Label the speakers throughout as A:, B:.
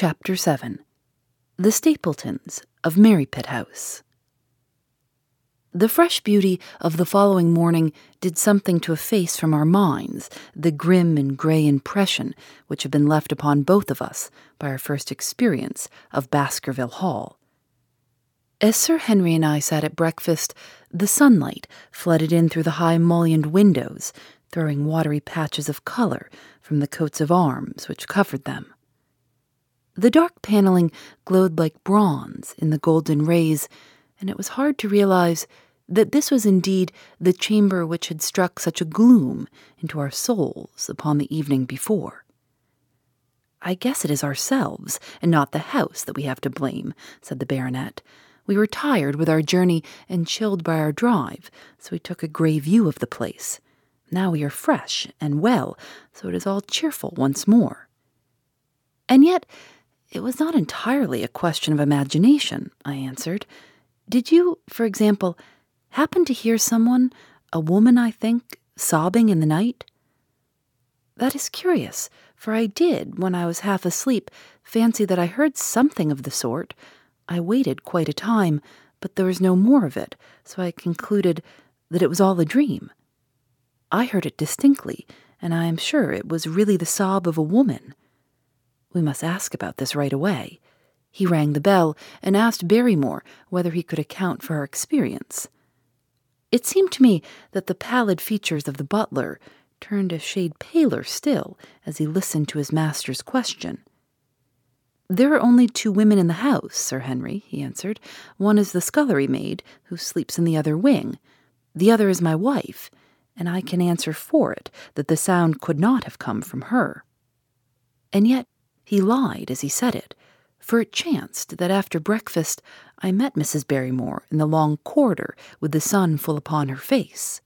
A: Chapter 7 The Stapletons of Merripit House. The fresh beauty of the following morning did something to efface from our minds the grim and grey impression which had been left upon both of us by our first experience of Baskerville Hall. As Sir Henry and I sat at breakfast, the sunlight flooded in through the high mullioned windows, throwing watery patches of color from the coats of arms which covered them. The dark paneling glowed like bronze in the golden rays, and it was hard to realize that this was indeed the chamber which had struck such a gloom into our souls upon the evening before. I guess it is ourselves and not the house that we have to blame, said the baronet. We were tired with our journey and chilled by our drive, so we took a grey view of the place. Now we are fresh and well, so it is all cheerful once more. And yet, it was not entirely a question of imagination, I answered. Did you, for example, happen to hear someone, a woman, I think, sobbing in the night? That is curious, for I did, when I was half asleep, fancy that I heard something of the sort. I waited quite a time, but there was no more of it, so I concluded that it was all a dream. I heard it distinctly, and I am sure it was really the sob of a woman. We must ask about this right away. He rang the bell and asked Barrymore whether he could account for her experience. It seemed to me that the pallid features of the butler turned a shade paler still as he listened to his master's question. There are only two women in the house, Sir Henry, he answered. One is the scullery maid, who sleeps in the other wing. The other is my wife, and I can answer for it that the sound could not have come from her. And yet he lied as he said it, for it chanced that after breakfast I met Mrs. Barrymore in the long corridor with the sun full upon her face.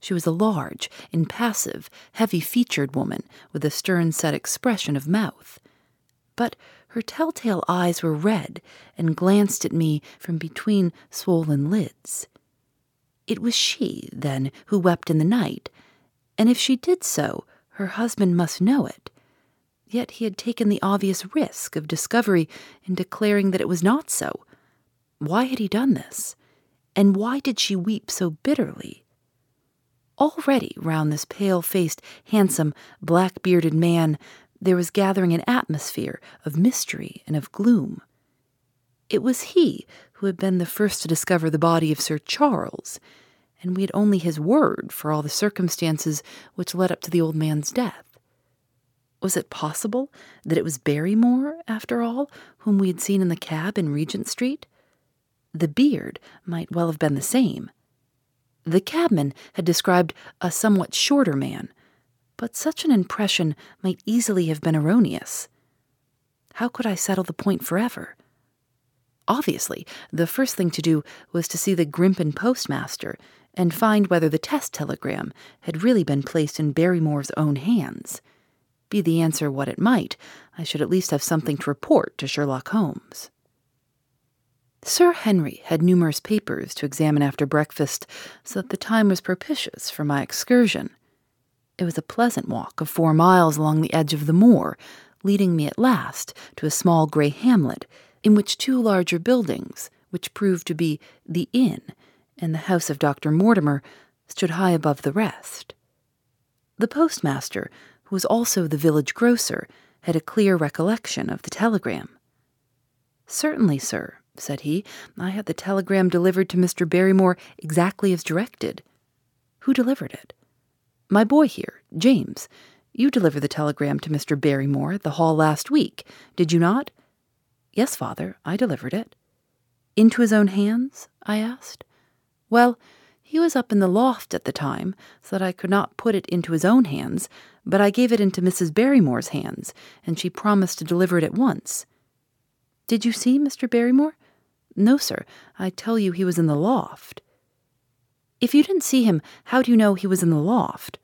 A: She was a large, impassive, heavy featured woman with a stern set expression of mouth. But her telltale eyes were red and glanced at me from between swollen lids. It was she, then, who wept in the night, and if she did so, her husband must know it. Yet he had taken the obvious risk of discovery in declaring that it was not so. Why had he done this? And why did she weep so bitterly? Already round this pale faced, handsome, black bearded man, there was gathering an atmosphere of mystery and of gloom. It was he who had been the first to discover the body of Sir Charles, and we had only his word for all the circumstances which led up to the old man's death. Was it possible that it was Barrymore, after all, whom we had seen in the cab in Regent Street? The beard might well have been the same. The cabman had described a somewhat shorter man, but such an impression might easily have been erroneous. How could I settle the point forever? Obviously, the first thing to do was to see the Grimpen postmaster and find whether the test telegram had really been placed in Barrymore's own hands. Be the answer what it might, I should at least have something to report to Sherlock Holmes. Sir Henry had numerous papers to examine after breakfast, so that the time was propitious for my excursion. It was a pleasant walk of four miles along the edge of the moor, leading me at last to a small grey hamlet in which two larger buildings, which proved to be the inn and the house of Dr. Mortimer, stood high above the rest. The postmaster who was also the village grocer, had a clear recollection of the telegram. Certainly, sir, said he. I had the telegram delivered to Mr. Barrymore exactly as directed. Who delivered it? My boy here, James. You delivered the telegram to Mr. Barrymore at the hall last week, did you not? Yes, father, I delivered it. Into his own hands? I asked. Well, he was up in the loft at the time, so that I could not put it into his own hands, but I gave it into Mrs. Barrymore's hands, and she promised to deliver it at once. Did you see Mr. Barrymore? No, sir. I tell you he was in the loft. If you didn't see him, how do you know he was in the loft?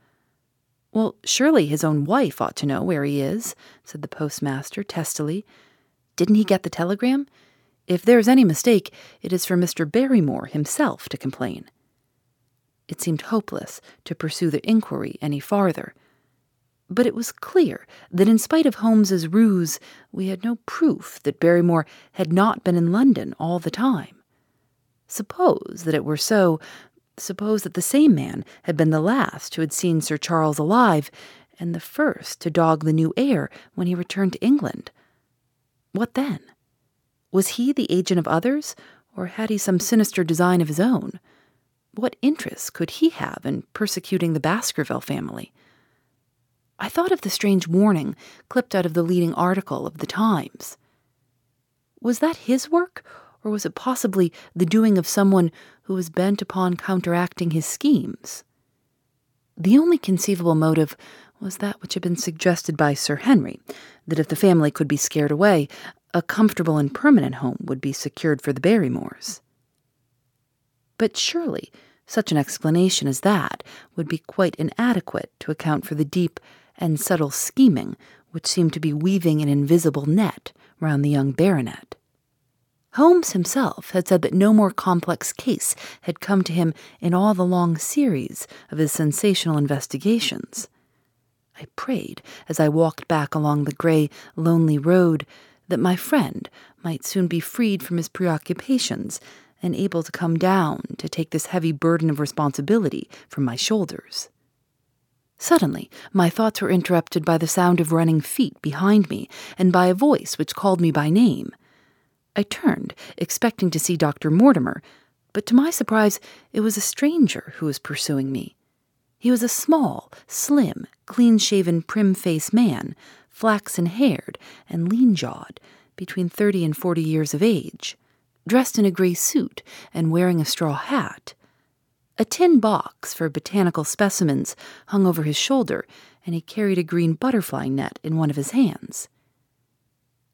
A: Well, surely his own wife ought to know where he is, said the postmaster testily. Didn't he get the telegram? If there is any mistake, it is for Mr. Barrymore himself to complain. It seemed hopeless to pursue the inquiry any farther. But it was clear that in spite of Holmes's ruse, we had no proof that Barrymore had not been in London all the time. Suppose that it were so, suppose that the same man had been the last who had seen Sir Charles alive, and the first to dog the new heir when he returned to England. What then? Was he the agent of others, or had he some sinister design of his own? What interest could he have in persecuting the Baskerville family? I thought of the strange warning clipped out of the leading article of the Times. Was that his work, or was it possibly the doing of someone who was bent upon counteracting his schemes? The only conceivable motive was that which had been suggested by Sir Henry that if the family could be scared away, a comfortable and permanent home would be secured for the Barrymores. But surely such an explanation as that would be quite inadequate to account for the deep and subtle scheming which seemed to be weaving an invisible net round the young baronet. Holmes himself had said that no more complex case had come to him in all the long series of his sensational investigations. I prayed, as I walked back along the gray, lonely road, that my friend might soon be freed from his preoccupations and able to come down to take this heavy burden of responsibility from my shoulders. Suddenly, my thoughts were interrupted by the sound of running feet behind me and by a voice which called me by name. I turned, expecting to see Dr. Mortimer, but to my surprise, it was a stranger who was pursuing me. He was a small, slim, clean shaven, prim faced man, flaxen haired and lean jawed, between thirty and forty years of age, dressed in a gray suit and wearing a straw hat. A tin box for botanical specimens hung over his shoulder, and he carried a green butterfly net in one of his hands.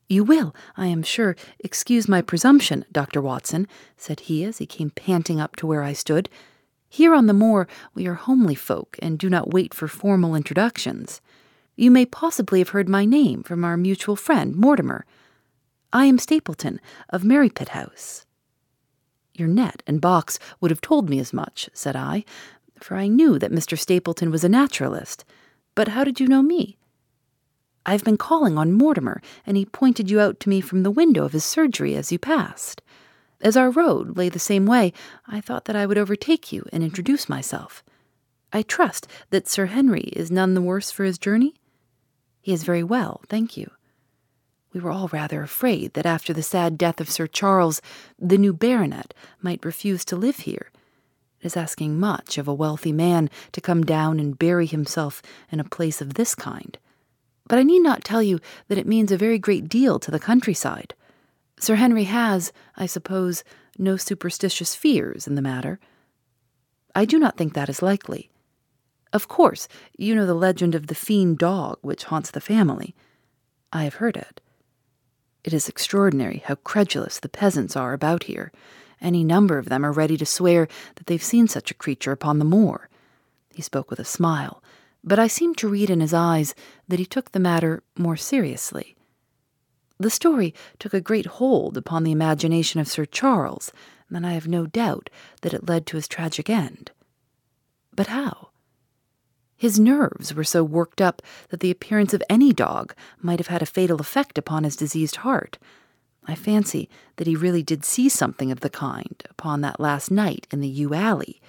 A: You will, I am sure, excuse my presumption, Dr. Watson, said he as he came panting up to where I stood. Here on the moor we are homely folk and do not wait for formal introductions. You may possibly have heard my name from our mutual friend, Mortimer. I am Stapleton, of Merripit House. Your net and box would have told me as much, said I, for I knew that Mr. Stapleton was a naturalist. But how did you know me? I've been calling on Mortimer, and he pointed you out to me from the window of his surgery as you passed. As our road lay the same way, I thought that I would overtake you and introduce myself. I trust that Sir Henry is none the worse for his journey? He is very well, thank you. We were all rather afraid that after the sad death of Sir Charles, the new baronet might refuse to live here. It is asking much of a wealthy man to come down and bury himself in a place of this kind. But I need not tell you that it means a very great deal to the countryside. Sir Henry has, I suppose, no superstitious fears in the matter. I do not think that is likely. Of course, you know the legend of the fiend dog which haunts the family. I have heard it. It is extraordinary how credulous the peasants are about here. Any number of them are ready to swear that they've seen such a creature upon the moor. He spoke with a smile, but I seemed to read in his eyes that he took the matter more seriously. The story took a great hold upon the imagination of Sir Charles, and I have no doubt that it led to his tragic end. But how? His nerves were so worked up that the appearance of any dog might have had a fatal effect upon his diseased heart. I fancy that he really did see something of the kind upon that last night in the yew alley.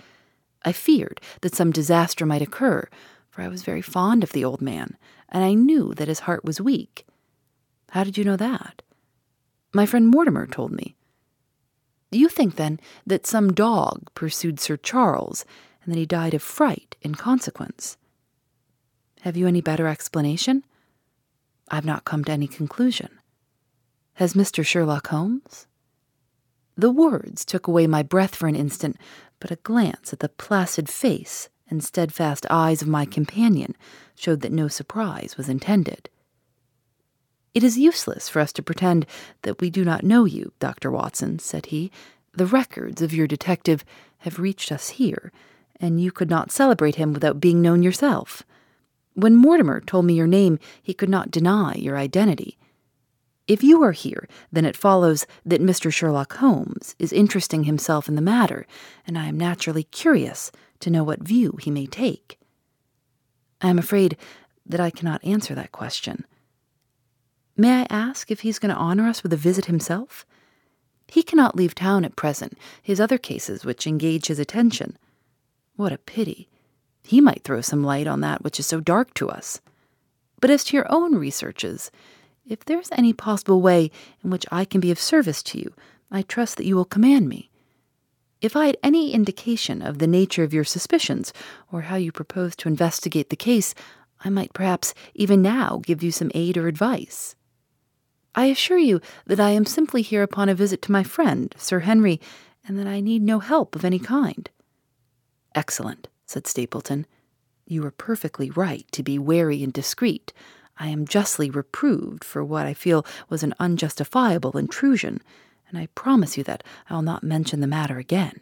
A: I feared that some disaster might occur, for I was very fond of the old man, and I knew that his heart was weak. How did you know that? My friend Mortimer told me. You think, then, that some dog pursued Sir Charles, and that he died of fright in consequence? Have you any better explanation? I've not come to any conclusion. Has Mr. Sherlock Holmes? The words took away my breath for an instant, but a glance at the placid face and steadfast eyes of my companion showed that no surprise was intended. It is useless for us to pretend that we do not know you, Dr. Watson, said he. The records of your detective have reached us here, and you could not celebrate him without being known yourself. When Mortimer told me your name, he could not deny your identity. If you are here, then it follows that Mr. Sherlock Holmes is interesting himself in the matter, and I am naturally curious to know what view he may take. I am afraid that I cannot answer that question. May I ask if he's going to honor us with a visit himself? He cannot leave town at present, his other cases which engage his attention. What a pity. He might throw some light on that which is so dark to us. But as to your own researches, if there's any possible way in which I can be of service to you, I trust that you will command me. If I had any indication of the nature of your suspicions, or how you propose to investigate the case, I might perhaps even now give you some aid or advice. I assure you that I am simply here upon a visit to my friend, Sir Henry, and that I need no help of any kind. Excellent, said Stapleton. You are perfectly right to be wary and discreet. I am justly reproved for what I feel was an unjustifiable intrusion, and I promise you that I will not mention the matter again.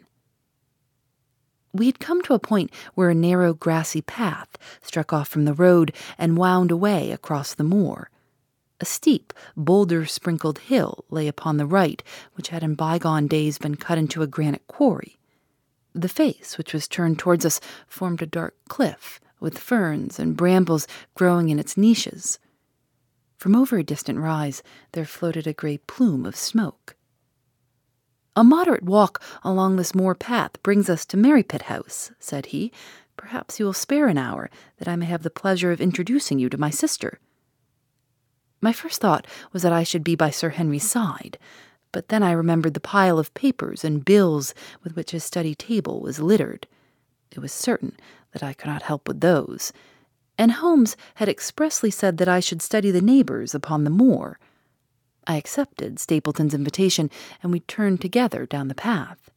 A: We had come to a point where a narrow grassy path struck off from the road and wound away across the moor. A steep, boulder sprinkled hill lay upon the right, which had in bygone days been cut into a granite quarry. The face, which was turned towards us, formed a dark cliff, with ferns and brambles growing in its niches. From over a distant rise there floated a grey plume of smoke. A moderate walk along this moor path brings us to Merripit House, said he. Perhaps you will spare an hour, that I may have the pleasure of introducing you to my sister. My first thought was that I should be by Sir Henry's side, but then I remembered the pile of papers and bills with which his study table was littered. It was certain that I could not help with those, and Holmes had expressly said that I should study the neighbors upon the moor. I accepted Stapleton's invitation, and we turned together down the path.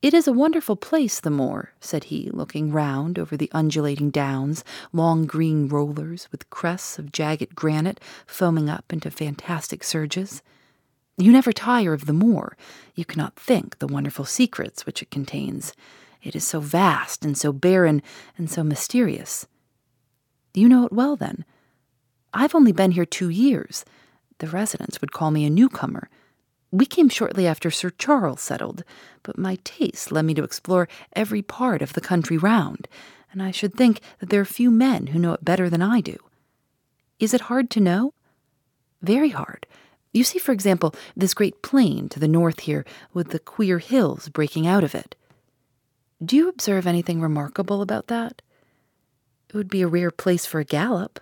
A: It is a wonderful place, the moor, said he, looking round over the undulating downs, long green rollers with crests of jagged granite foaming up into fantastic surges. You never tire of the moor. You cannot think the wonderful secrets which it contains. It is so vast and so barren and so mysterious. You know it well, then. I've only been here two years, the residents would call me a newcomer. We came shortly after Sir Charles settled, but my taste led me to explore every part of the country round, and I should think that there are few men who know it better than I do. Is it hard to know? Very hard. You see, for example, this great plain to the north here, with the queer hills breaking out of it. Do you observe anything remarkable about that? It would be a rare place for a gallop.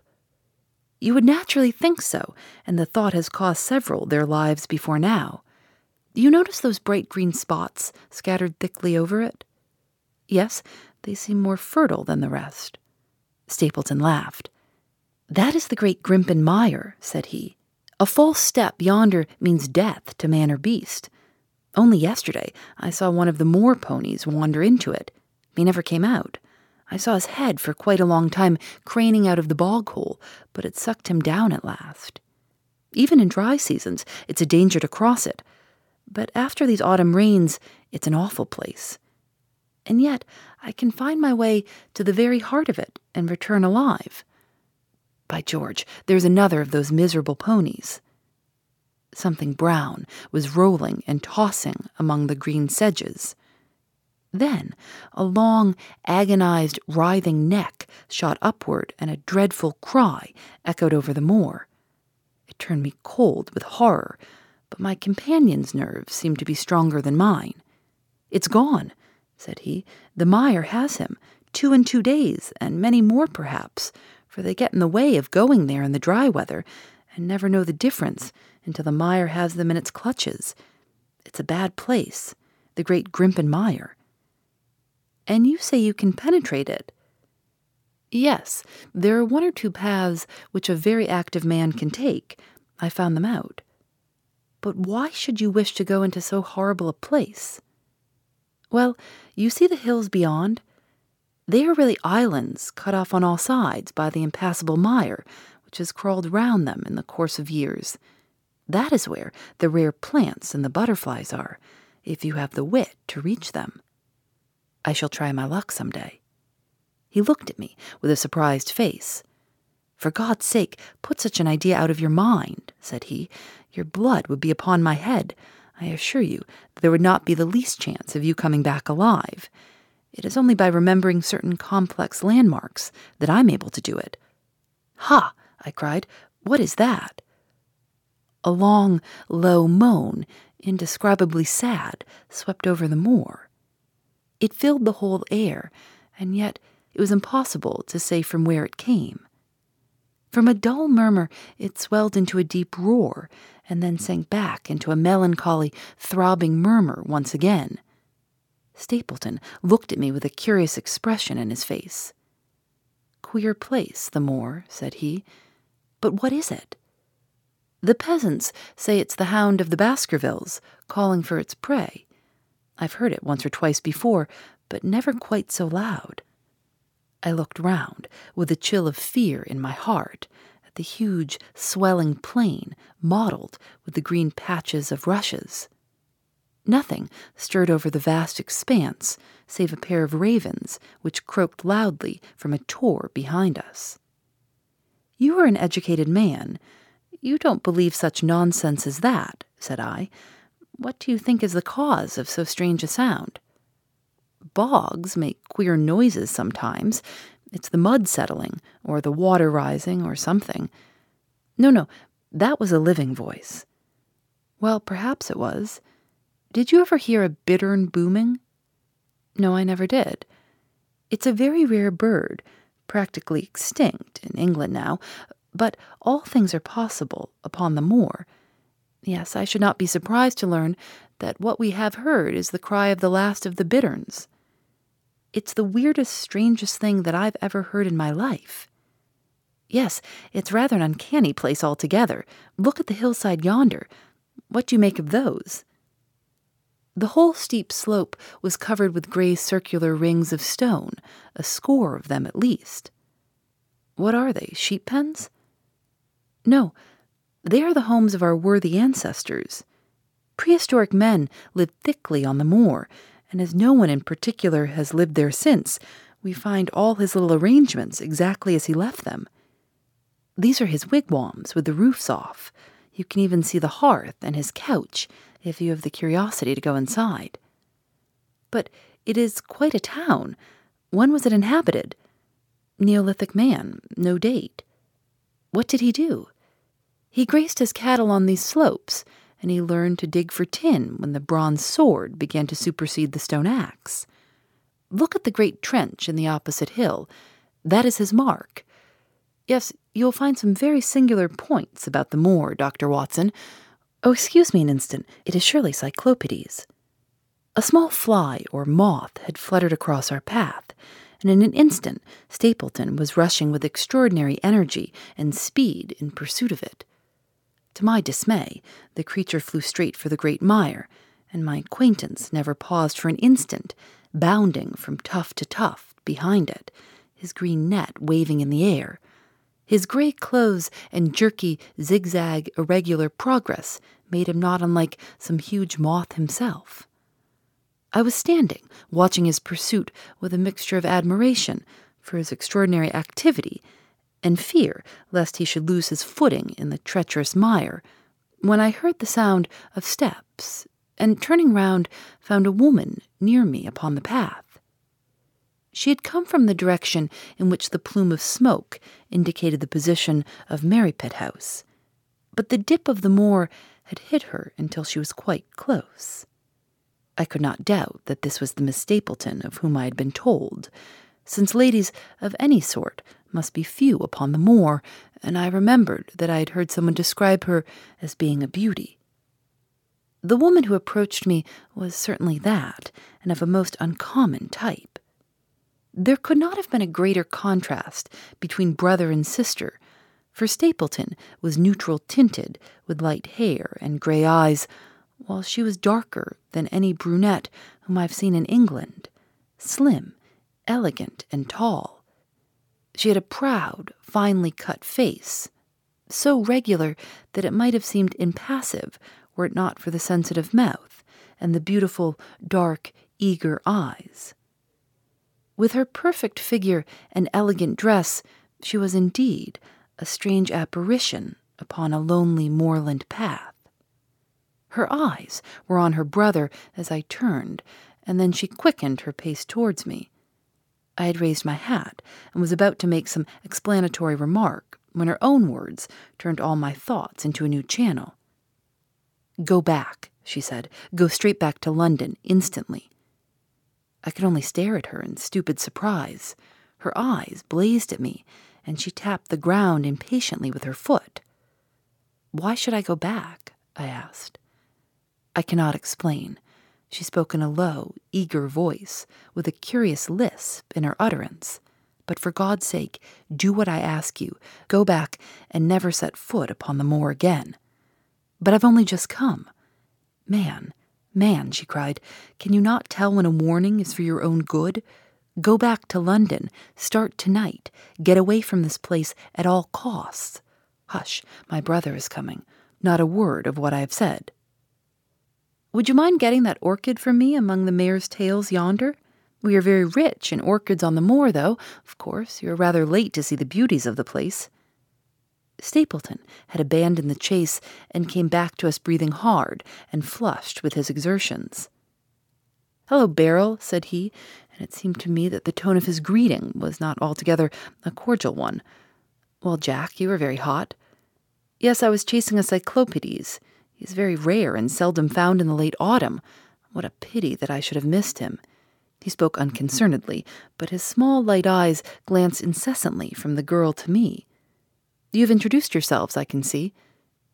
A: You would naturally think so, and the thought has cost several their lives before now. You notice those bright green spots scattered thickly over it? Yes, they seem more fertile than the rest. Stapleton laughed. That is the great Grimpen Mire, said he. A false step yonder means death to man or beast. Only yesterday I saw one of the moor ponies wander into it. He never came out. I saw his head for quite a long time craning out of the bog hole, but it sucked him down at last. Even in dry seasons, it's a danger to cross it. But after these autumn rains, it's an awful place. And yet, I can find my way to the very heart of it and return alive. By George, there's another of those miserable ponies. Something brown was rolling and tossing among the green sedges. Then a long, agonized, writhing neck shot upward, and a dreadful cry echoed over the moor. It turned me cold with horror, but my companion's nerves seemed to be stronger than mine. It's gone, said he. The mire has him. Two in two days, and many more perhaps, for they get in the way of going there in the dry weather, and never know the difference until the mire has them in its clutches. It's a bad place, the great Grimpen Mire and you say you can penetrate it. Yes, there are one or two paths which a very active man can take. I found them out. But why should you wish to go into so horrible a place? Well, you see the hills beyond? They are really islands cut off on all sides by the impassable mire, which has crawled round them in the course of years. That is where the rare plants and the butterflies are, if you have the wit to reach them. I shall try my luck some day. He looked at me with a surprised face. For God's sake, put such an idea out of your mind, said he. Your blood would be upon my head. I assure you there would not be the least chance of you coming back alive. It is only by remembering certain complex landmarks that I'm able to do it. Ha! I cried. What is that? A long, low moan, indescribably sad, swept over the moor. It filled the whole air, and yet it was impossible to say from where it came. From a dull murmur, it swelled into a deep roar, and then sank back into a melancholy, throbbing murmur once again. Stapleton looked at me with a curious expression in his face. Queer place, the moor, said he. But what is it? The peasants say it's the hound of the Baskervilles, calling for its prey. I've heard it once or twice before, but never quite so loud. I looked round, with a chill of fear in my heart, at the huge, swelling plain mottled with the green patches of rushes. Nothing stirred over the vast expanse save a pair of ravens which croaked loudly from a tor behind us. You are an educated man. You don't believe such nonsense as that, said I. What do you think is the cause of so strange a sound? Bogs make queer noises sometimes. It's the mud settling, or the water rising, or something. No, no, that was a living voice. Well, perhaps it was. Did you ever hear a bittern booming? No, I never did. It's a very rare bird, practically extinct in England now, but all things are possible upon the moor. Yes, I should not be surprised to learn that what we have heard is the cry of the last of the bitterns. It's the weirdest, strangest thing that I've ever heard in my life. Yes, it's rather an uncanny place altogether. Look at the hillside yonder. What do you make of those? The whole steep slope was covered with gray circular rings of stone, a score of them at least. What are they, sheep pens? No, they are the homes of our worthy ancestors. Prehistoric men lived thickly on the moor, and as no one in particular has lived there since, we find all his little arrangements exactly as he left them. These are his wigwams with the roofs off. You can even see the hearth and his couch if you have the curiosity to go inside. But it is quite a town. When was it inhabited? Neolithic man, no date. What did he do? He graced his cattle on these slopes, and he learned to dig for tin when the bronze sword began to supersede the stone axe. Look at the great trench in the opposite hill. That is his mark. Yes, you'll find some very singular points about the moor, Dr. Watson, Oh, excuse me an instant. It is surely Cyclopides. A small fly or moth had fluttered across our path, and in an instant Stapleton was rushing with extraordinary energy and speed in pursuit of it. To my dismay, the creature flew straight for the great mire, and my acquaintance never paused for an instant, bounding from tuft to tuft behind it, his green net waving in the air. His gray clothes and jerky, zigzag, irregular progress made him not unlike some huge moth himself. I was standing, watching his pursuit with a mixture of admiration for his extraordinary activity and fear lest he should lose his footing in the treacherous mire, when I heard the sound of steps, and turning round, found a woman near me upon the path. She had come from the direction in which the plume of smoke indicated the position of Merripit House, but the dip of the moor had hit her until she was quite close. I could not doubt that this was the Miss Stapleton of whom I had been told, since ladies of any sort must be few upon the moor, and I remembered that I had heard someone describe her as being a beauty. The woman who approached me was certainly that, and of a most uncommon type. There could not have been a greater contrast between brother and sister for Stapleton was neutral tinted, with light hair and grey eyes, while she was darker than any brunette whom I've seen in England, slim, elegant, and tall. She had a proud, finely cut face, so regular that it might have seemed impassive were it not for the sensitive mouth and the beautiful, dark, eager eyes. With her perfect figure and elegant dress, she was indeed a strange apparition upon a lonely moorland path. Her eyes were on her brother as I turned, and then she quickened her pace towards me. I had raised my hat and was about to make some explanatory remark when her own words turned all my thoughts into a new channel. Go back, she said. Go straight back to London, instantly. I could only stare at her in stupid surprise. Her eyes blazed at me, and she tapped the ground impatiently with her foot. Why should I go back? I asked. I cannot explain. She spoke in a low, eager voice, with a curious lisp in her utterance. But for God's sake, do what I ask you. Go back and never set foot upon the moor again. But I've only just come. Man, man, she cried, can you not tell when a warning is for your own good? Go back to London. Start tonight. Get away from this place at all costs. Hush, my brother is coming. Not a word of what I have said. Would you mind getting that orchid for me among the mare's tails yonder? We are very rich in orchids on the moor, though. Of course, you are rather late to see the beauties of the place. Stapleton had abandoned the chase and came back to us breathing hard and flushed with his exertions. Hello, Beryl, said he, and it seemed to me that the tone of his greeting was not altogether a cordial one. Well, Jack, you are very hot. Yes, I was chasing a cyclopides. He is very rare and seldom found in the late autumn. What a pity that I should have missed him. He spoke unconcernedly, but his small light eyes glanced incessantly from the girl to me. You've introduced yourselves, I can see.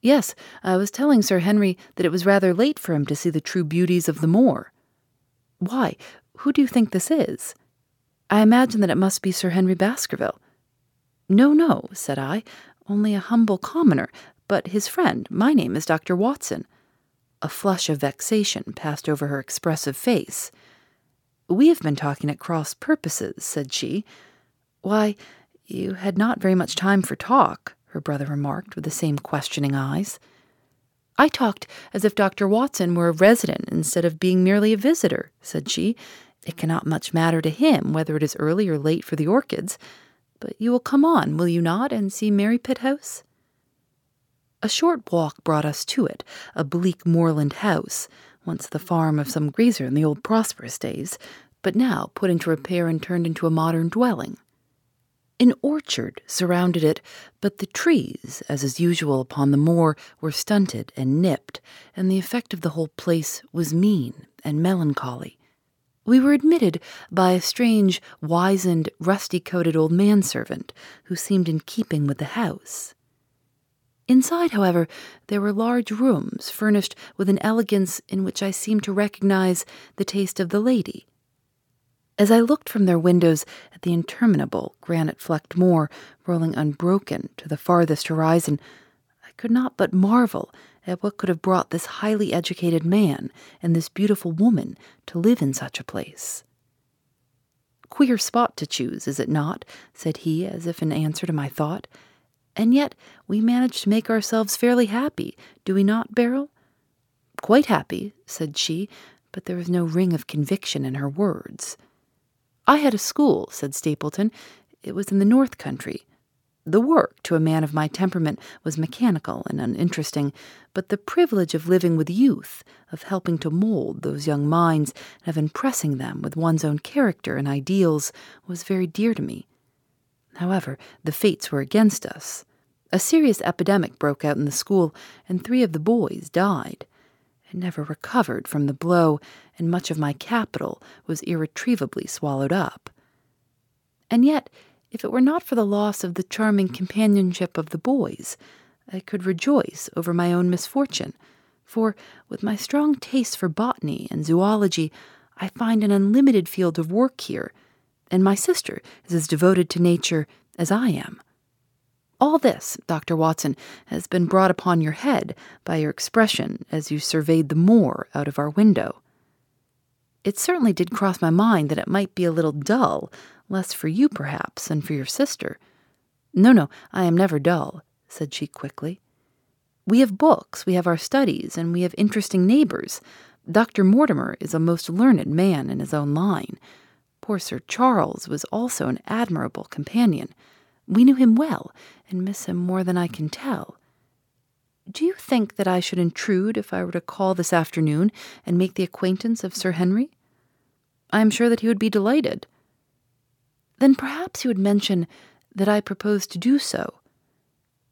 A: Yes, I was telling Sir Henry that it was rather late for him to see the true beauties of the moor. Why, who do you think this is? I imagine that it must be Sir Henry Baskerville. No, no, said I, only a humble commoner, but his friend. My name is Dr. Watson. A flush of vexation passed over her expressive face. We have been talking at cross purposes, said she. Why, you had not very much time for talk, her brother remarked with the same questioning eyes. I talked as if Dr. Watson were a resident instead of being merely a visitor, said she. It cannot much matter to him whether it is early or late for the orchids. But you will come on, will you not, and see Merripit House? A short walk brought us to it, a bleak moorland house, once the farm of some grazer in the old prosperous days, but now put into repair and turned into a modern dwelling. An orchard surrounded it, but the trees, as is usual upon the moor, were stunted and nipped, and the effect of the whole place was mean and melancholy. We were admitted by a strange, wizened, rusty coated old manservant who seemed in keeping with the house. Inside, however, there were large rooms furnished with an elegance in which I seemed to recognize the taste of the lady as I looked from their windows at the interminable granite flecked moor rolling unbroken to the farthest horizon, I could not but marvel at what could have brought this highly educated man and this beautiful woman to live in such a place. Queer spot to choose, is it not? said he, as if in answer to my thought. And yet we manage to make ourselves fairly happy, do we not, Beryl? Quite happy, said she, but there was no ring of conviction in her words. I had a school, said Stapleton. It was in the North Country. The work, to a man of my temperament, was mechanical and uninteresting, but the privilege of living with youth, of helping to mold those young minds, and of impressing them with one's own character and ideals, was very dear to me. However, the fates were against us. A serious epidemic broke out in the school, and three of the boys died. I never recovered from the blow, and much of my capital was irretrievably swallowed up. And yet, if it were not for the loss of the charming companionship of the boys, I could rejoice over my own misfortune, for, with my strong taste for botany and zoology, I find an unlimited field of work here, and my sister is as devoted to nature as I am. All this, Dr. Watson, has been brought upon your head by your expression as you surveyed the moor out of our window. It certainly did cross my mind that it might be a little dull, less for you, perhaps, than for your sister. No, no, I am never dull, said she quickly. We have books, we have our studies, and we have interesting neighbors. Dr. Mortimer is a most learned man in his own line. Poor Sir Charles was also an admirable companion. We knew him well, and miss him more than I can tell. Do you think that I should intrude if I were to call this afternoon and make the acquaintance of Sir Henry? I am sure that he would be delighted. Then perhaps you would mention that I propose to do so.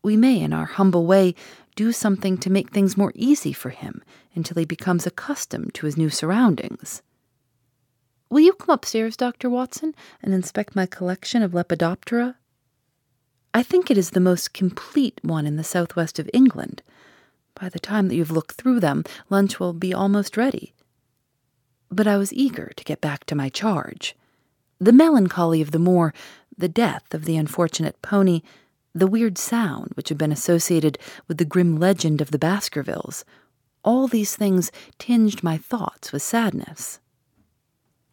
A: We may, in our humble way, do something to make things more easy for him until he becomes accustomed to his new surroundings. Will you come upstairs, Dr. Watson, and inspect my collection of Lepidoptera? I think it is the most complete one in the southwest of England. By the time that you've looked through them, lunch will be almost ready. But I was eager to get back to my charge. The melancholy of the moor, the death of the unfortunate pony, the weird sound which had been associated with the grim legend of the Baskervilles, all these things tinged my thoughts with sadness.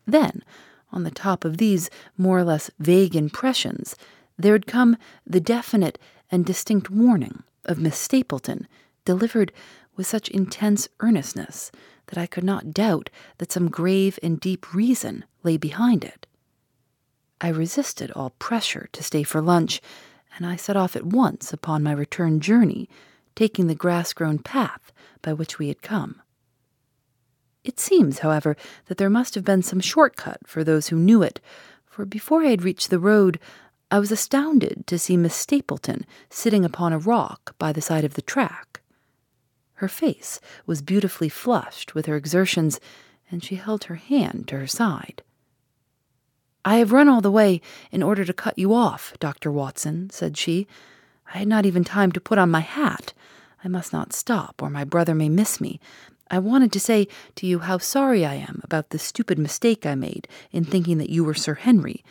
A: Then, on the top of these more or less vague impressions, there had come the definite and distinct warning of Miss Stapleton, delivered with such intense earnestness that I could not doubt that some grave and deep reason lay behind it. I resisted all pressure to stay for lunch, and I set off at once upon my return journey, taking the grass grown path by which we had come. It seems, however, that there must have been some shortcut for those who knew it, for before I had reached the road, I was astounded to see Miss Stapleton sitting upon a rock by the side of the track. Her face was beautifully flushed with her exertions, and she held her hand to her side. I have run all the way in order to cut you off, Dr. Watson, said she. I had not even time to put on my hat. I must not stop, or my brother may miss me. I wanted to say to you how sorry I am about the stupid mistake I made in thinking that you were Sir Henry.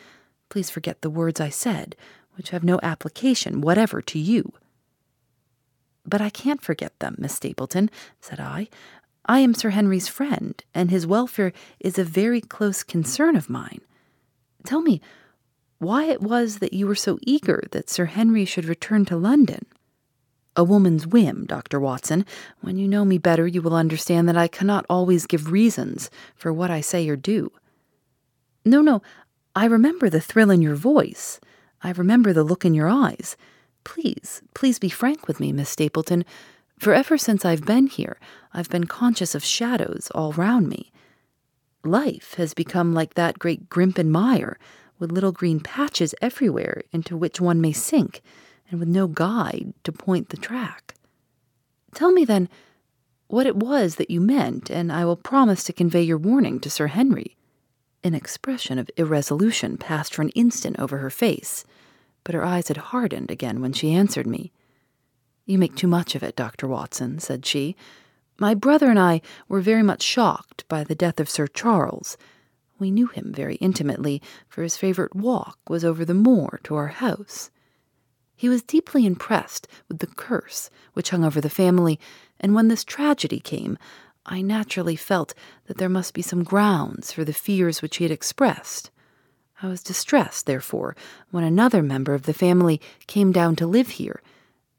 A: Please forget the words I said, which have no application whatever to you. But I can't forget them, Miss Stapleton, said I. I am Sir Henry's friend, and his welfare is a very close concern of mine. Tell me why it was that you were so eager that Sir Henry should return to London. A woman's whim, Dr. Watson. When you know me better, you will understand that I cannot always give reasons for what I say or do. No, no, I remember the thrill in your voice. I remember the look in your eyes. Please, please be frank with me, Miss Stapleton, for ever since I've been here, I've been conscious of shadows all round me. Life has become like that great Grimpen mire, with little green patches everywhere into which one may sink, and with no guide to point the track. Tell me, then, what it was that you meant, and I will promise to convey your warning to Sir Henry. An expression of irresolution passed for an instant over her face, but her eyes had hardened again when she answered me. You make too much of it, Dr. Watson, said she. My brother and I were very much shocked by the death of Sir Charles. We knew him very intimately, for his favorite walk was over the moor to our house. He was deeply impressed with the curse which hung over the family, and when this tragedy came, I naturally felt that there must be some grounds for the fears which he had expressed. I was distressed, therefore, when another member of the family came down to live here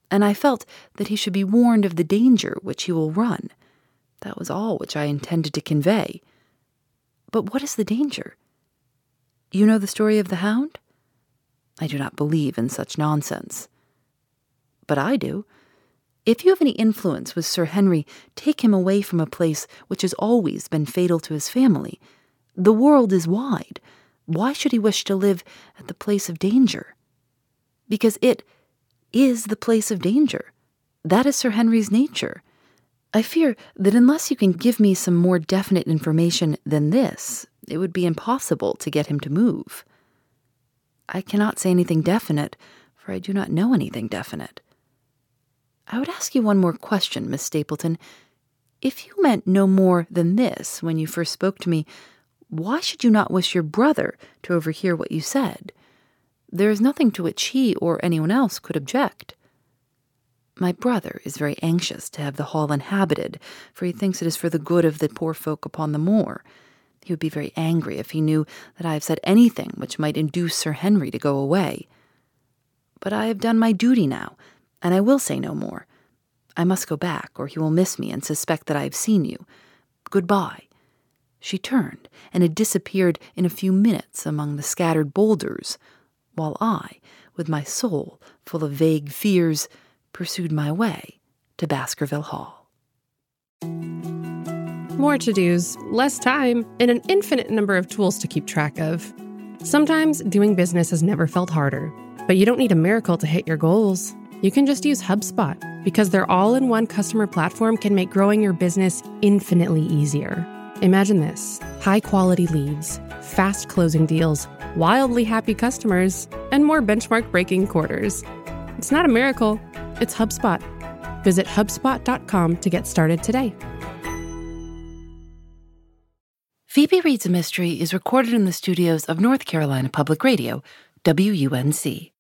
A: and I felt that he should be warned of the danger which he will run. That was all which I intended to convey. But what is the danger? You know the story of the hound? I do not believe in such nonsense. But I do. If you have any influence with Sir Henry, take him away from a place which has always been fatal to his family. The world is wide. Why should he wish to live at the place of danger? Because it is the place of danger. That is Sir Henry's nature. I fear that unless you can give me some more definite information than this, it would be impossible to get him to move. I cannot say anything definite, for I do not know anything definite. I would ask you one more question, Miss Stapleton. If you meant no more than this when you first spoke to me, why should you not wish your brother to overhear what you said? There is nothing to which he or anyone else could object. My brother is very anxious to have the hall inhabited, for he thinks it is for the good of the poor folk upon the moor. He would be very angry if he knew that I have said anything which might induce Sir Henry to go away. But I have done my duty now, and I will say no more. I must go back, or he will miss me and suspect that I have seen you. Goodbye. She turned and had disappeared in a few minutes among the scattered boulders while I, with my soul full of vague fears, pursued my way to Baskerville Hall.
B: More to dos, less time, and an infinite number of tools to keep track of. Sometimes doing business has never felt harder, but you don't need a miracle to hit your goals. You can just use HubSpot because their all in one customer platform can make growing your business infinitely easier. Imagine this high quality leads, fast closing deals, wildly happy customers, and more benchmark breaking quarters. It's not a miracle, it's HubSpot. Visit HubSpot.com to get started today.
A: Phoebe Reads a Mystery is recorded in the studios of North Carolina Public Radio, WUNC.